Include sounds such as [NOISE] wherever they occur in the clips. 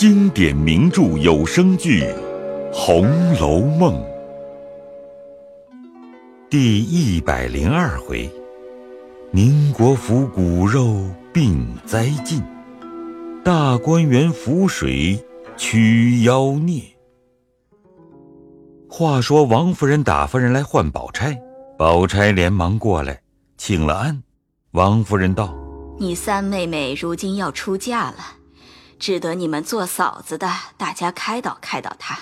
经典名著有声剧《红楼梦》第一百零二回：宁国府骨肉病灾尽，大观园浮水驱妖孽。话说王夫人打发人来唤宝钗，宝钗连忙过来请了安。王夫人道：“你三妹妹如今要出嫁了，只得你们做嫂子的大家开导开导她，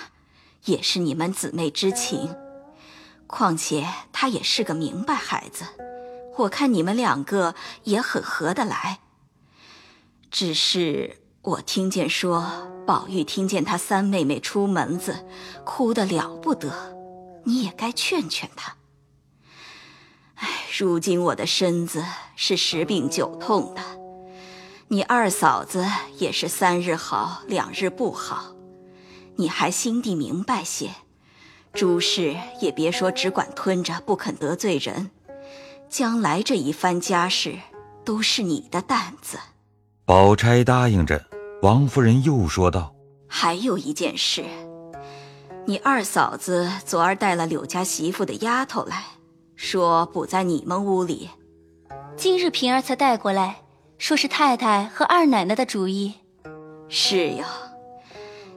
也是你们姊妹之情。况且她也是个明白孩子，我看你们两个也很合得来。只是我听见说，宝玉听见他三妹妹出门子，哭得了不得，你也该劝劝她。”哎，如今我的身子是十病九痛的，你二嫂子也是三日好两日不好，你还心地明白些，诸事也别说只管吞着不肯得罪人，将来这一番家事都是你的担子。宝钗答应着，王夫人又说道：“还有一件事，你二嫂子昨儿带了柳家媳妇的丫头来。”说不在你们屋里，今日平儿才带过来，说是太太和二奶奶的主意。是呀，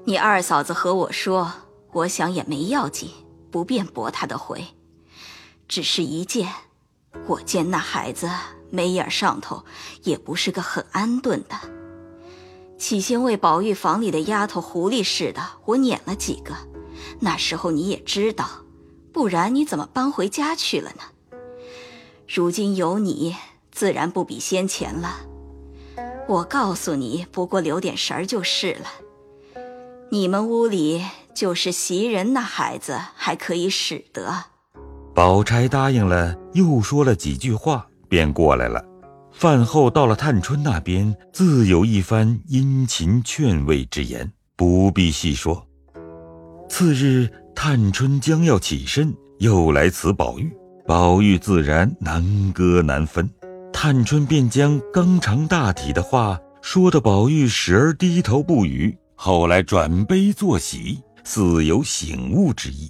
你二嫂子和我说，我想也没要紧，不便驳她的回。只是一见，我见那孩子眉眼上头也不是个很安顿的。起先为宝玉房里的丫头狐狸似的，我撵了几个，那时候你也知道。不然你怎么搬回家去了呢？如今有你，自然不比先前了。我告诉你，不过留点神儿就是了。你们屋里就是袭人那孩子还可以使得。宝钗答应了，又说了几句话，便过来了。饭后到了探春那边，自有一番殷勤劝慰之言，不必细说。次日。探春将要起身，又来辞宝玉，宝玉自然难割难分。探春便将纲常大体的话说的宝玉时而低头不语，后来转悲作喜，似有醒悟之意。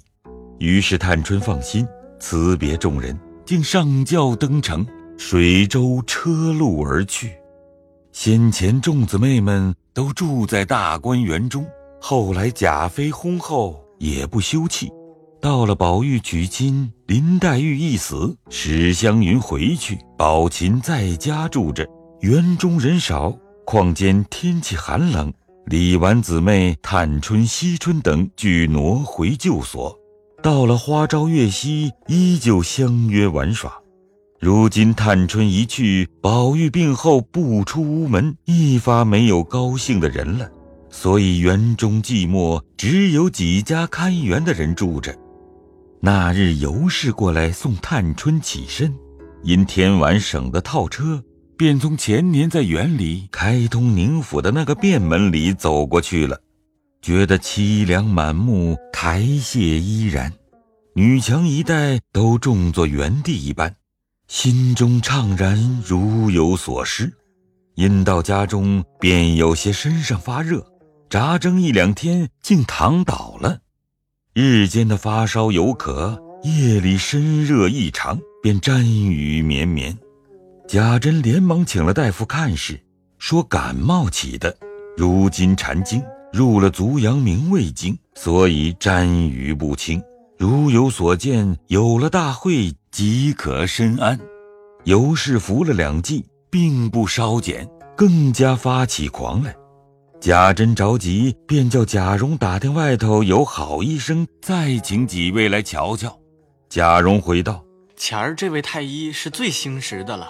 于是探春放心，辞别众人，竟上轿登城，水舟车路而去。先前众姊妹们都住在大观园中，后来贾妃薨后。也不休憩，到了宝玉娶亲，林黛玉一死，史湘云回去，宝琴在家住着。园中人少，况兼天气寒冷，李纨姊妹、探春、惜春等俱挪回旧所。到了花朝月夕，依旧相约玩耍。如今探春一去，宝玉病后不出屋门，一发没有高兴的人了。所以园中寂寞，只有几家看园的人住着。那日尤氏过来送探春起身，因天晚省得套车，便从前年在园里开通宁府的那个便门里走过去了，觉得凄凉满目，苔屑依然，女墙一带都种作园地一般，心中怅然如有所失。因到家中，便有些身上发热。扎针一两天，竟躺倒了。日间的发烧有渴，夜里身热异常，便沾雨绵绵。贾珍连忙请了大夫看视，说感冒起的。如今禅经入了足阳明胃经，所以沾雨不清。如有所见，有了大会即可身安。尤氏服了两剂，并不稍减，更加发起狂来。贾珍着急，便叫贾蓉打听外头有好医生，再请几位来瞧瞧。贾蓉回道：“前儿这位太医是最兴实的了，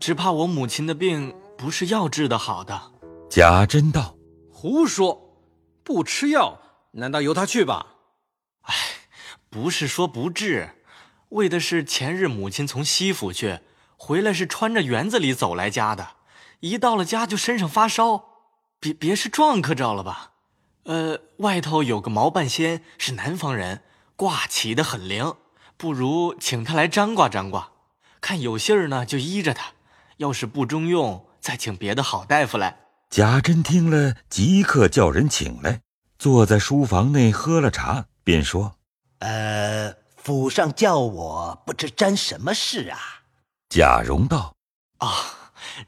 只怕我母亲的病不是药治的好的。”贾珍道：“胡说，不吃药，难道由他去吧？”哎，不是说不治，为的是前日母亲从西府去，回来是穿着园子里走来家的，一到了家就身上发烧。别别是撞客着了吧？呃，外头有个毛半仙是南方人，卦起的很灵，不如请他来占卦占卦，看有信儿呢就依着他，要是不中用，再请别的好大夫来。贾珍听了，即刻叫人请来，坐在书房内喝了茶，便说：“呃，府上叫我不知沾什么事啊？”贾蓉道：“啊，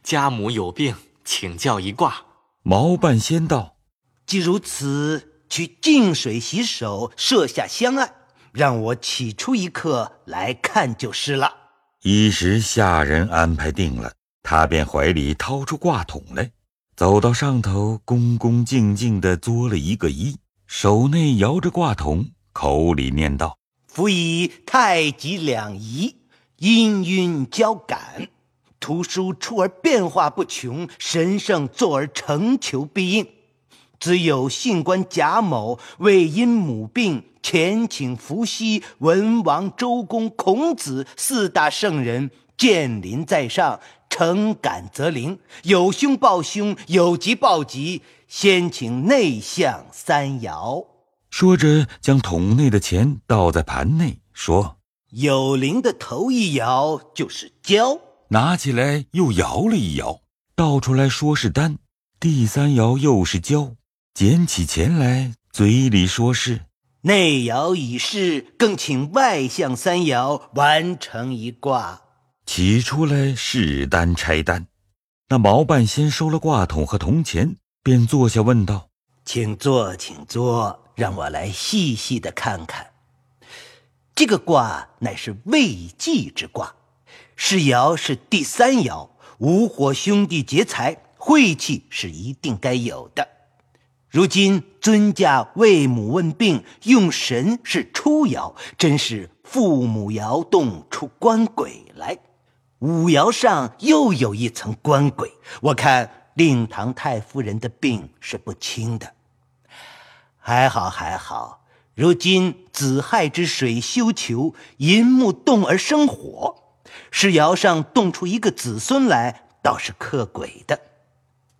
家母有病，请教一卦。”毛半仙道：“既如此，去净水洗手，设下香案，让我起初一刻来看就是了。”一时下人安排定了，他便怀里掏出挂筒来，走到上头，恭恭敬敬地作了一个揖，手内摇着挂筒，口里念道：“辅以太极两仪，氤氲交感。”图书出而变化不穷，神圣作而成求必应。只有信官贾某为因母病，前请伏羲、文王、周公、孔子四大圣人见临在上，诚感则灵。有凶报凶，有吉报吉。先请内向三爻。说着，将桶内的钱倒在盘内，说：“有灵的头一爻就是交。”拿起来又摇了一摇，倒出来说是单；第三摇又是胶，捡起钱来，嘴里说是内爻已逝，更请外向三摇完成一卦。起出来是单拆单。那毛半仙收了卦筒和铜钱，便坐下问道：“请坐，请坐，让我来细细的看看。这个卦乃是未济之卦。”世爻是第三爻，五火兄弟劫财，晦气是一定该有的。如今尊驾为母问病，用神是初爻，真是父母爻动出官鬼来。五爻上又有一层官鬼，我看令堂太夫人的病是不轻的。还好还好，如今子亥之水休求，寅木动而生火。是窑上动出一个子孙来，倒是克鬼的。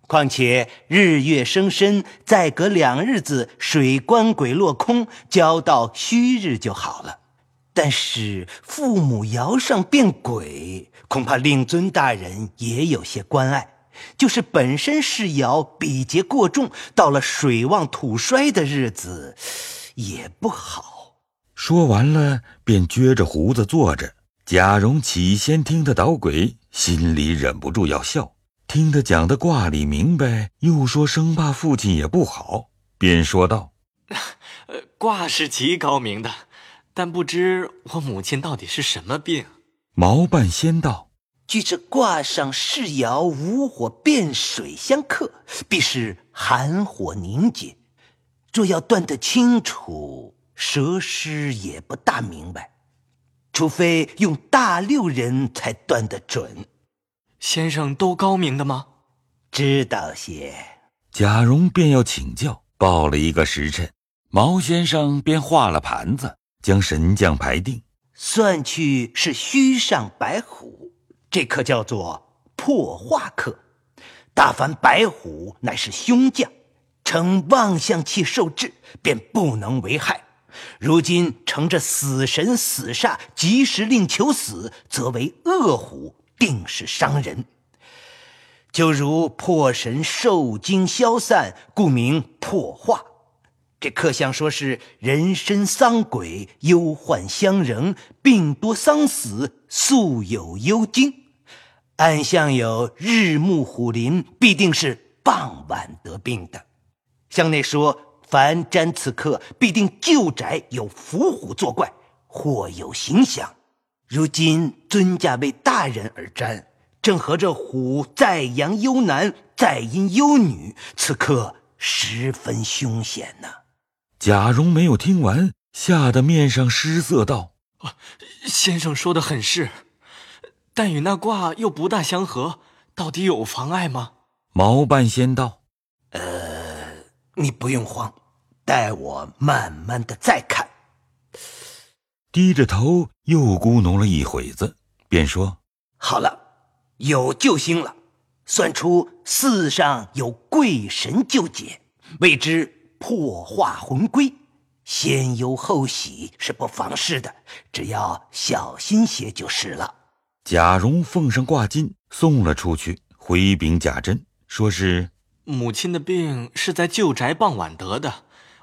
况且日月生身，再隔两日子，水官鬼落空，交到虚日就好了。但是父母窑上变鬼，恐怕令尊大人也有些关爱。就是本身是窑比劫过重，到了水旺土衰的日子，也不好。说完了，便撅着胡子坐着。贾蓉起先听他捣鬼，心里忍不住要笑；听他讲的卦里明白，又说生怕父亲也不好，便说道：“ [LAUGHS] 呃，卦是极高明的，但不知我母亲到底是什么病。”毛半仙道：“据这卦上是爻无火变水相克，必是寒火凝结。若要断得清楚，蛇师也不大明白。”除非用大六人才断得准，先生都高明的吗？知道些。贾蓉便要请教，报了一个时辰，毛先生便画了盘子，将神将排定，算去是虚上白虎，这课叫做破化课。大凡白虎乃是凶将，乘妄相气受制，便不能为害。如今乘着死神死煞，及时令求死，则为恶虎，定是伤人。就如破神受惊消散，故名破化。这客相说是人身丧鬼，忧患相仍，病多丧死，素有幽惊。暗象有日暮虎临，必定是傍晚得病的。向内说。凡占此刻，必定旧宅有伏虎作怪，或有形象。如今尊驾为大人而瞻，正合着虎在阳忧男，在阴忧女，此刻十分凶险呢。贾蓉没有听完，吓得面上失色，道：“先生说的很是，但与那卦又不大相合，到底有妨碍吗？”毛半仙道：“呃。”你不用慌，待我慢慢的再看。低着头又咕哝了一会子，便说：“好了，有救星了。算出寺上有贵神救解，谓之破化魂归，先忧后喜是不妨事的，只要小心些就是了。”贾蓉奉上挂金送了出去，回禀贾珍，说是。母亲的病是在旧宅傍晚得的，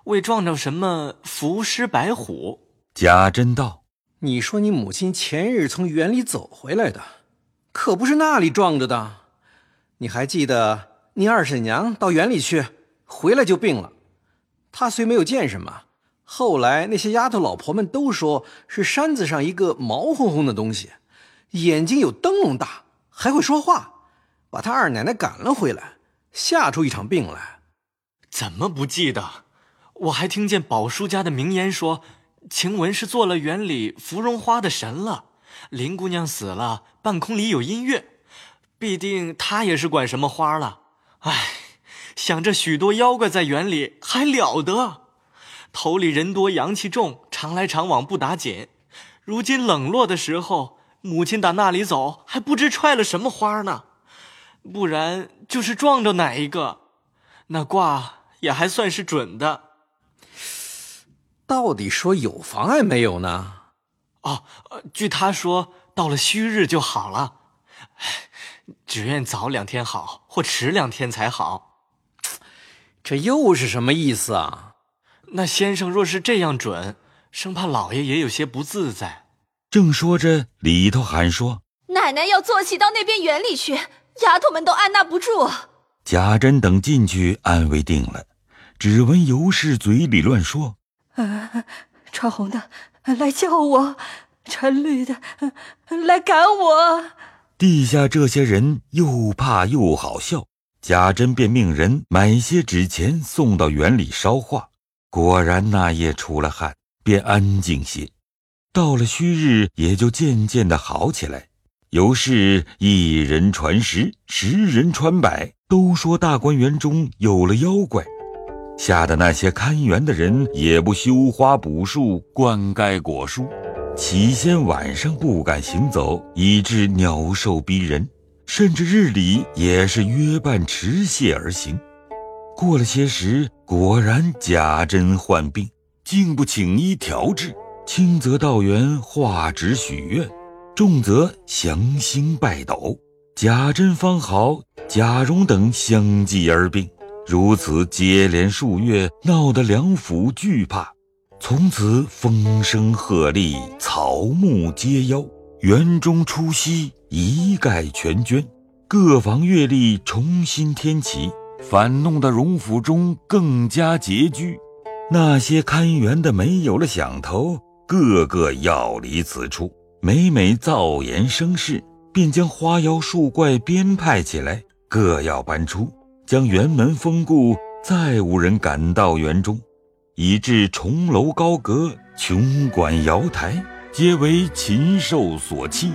未撞着什么伏尸白虎。贾珍道：“你说你母亲前日从园里走回来的，可不是那里撞着的。你还记得你二婶娘到园里去，回来就病了。她虽没有见什么，后来那些丫头老婆们都说是山子上一个毛烘烘的东西，眼睛有灯笼大，还会说话，把她二奶奶赶了回来。”吓出一场病来，怎么不记得？我还听见宝叔家的名言说，晴雯是做了园里芙蓉花的神了。林姑娘死了，半空里有音乐，必定她也是管什么花了。唉，想着许多妖怪在园里还了得，头里人多阳气重，常来常往不打紧。如今冷落的时候，母亲打那里走，还不知揣了什么花呢。不然就是撞着哪一个，那卦也还算是准的。到底说有妨碍没有呢？哦，据他说，到了戌日就好了。只愿早两天好，或迟两天才好。这又是什么意思啊？那先生若是这样准，生怕老爷也有些不自在。正说着，里头喊说：“奶奶要坐骑到那边园里去。”丫头们都按捺不住，贾珍等进去安慰定了，只闻尤氏嘴里乱说：“穿红的来叫我，穿绿的来赶我。”地下这些人又怕又好笑，贾珍便命人买些纸钱送到园里烧化。果然那夜出了汗，便安静些。到了戌日，也就渐渐的好起来。由是一人传十，十人传百，都说大观园中有了妖怪，吓得那些看园的人也不修花补树、灌溉果树，起先晚上不敢行走，以致鸟兽逼人，甚至日里也是约伴持械而行。过了些时，果然贾珍患病，竟不请医调治，轻则道园画纸许愿。重则降星拜斗，贾珍方好，贾蓉等相继而病，如此接连数月，闹得梁府惧怕。从此风声鹤唳，草木皆妖，园中初夕一概全捐，各房月例重新添起，反弄得荣府中更加拮据。那些看园的没有了响头，个个要离此处。每每造言生事，便将花妖树怪编派起来，各要搬出，将园门封固，再无人敢到园中，以致重楼高阁、琼馆瑶台，皆为禽兽所欺。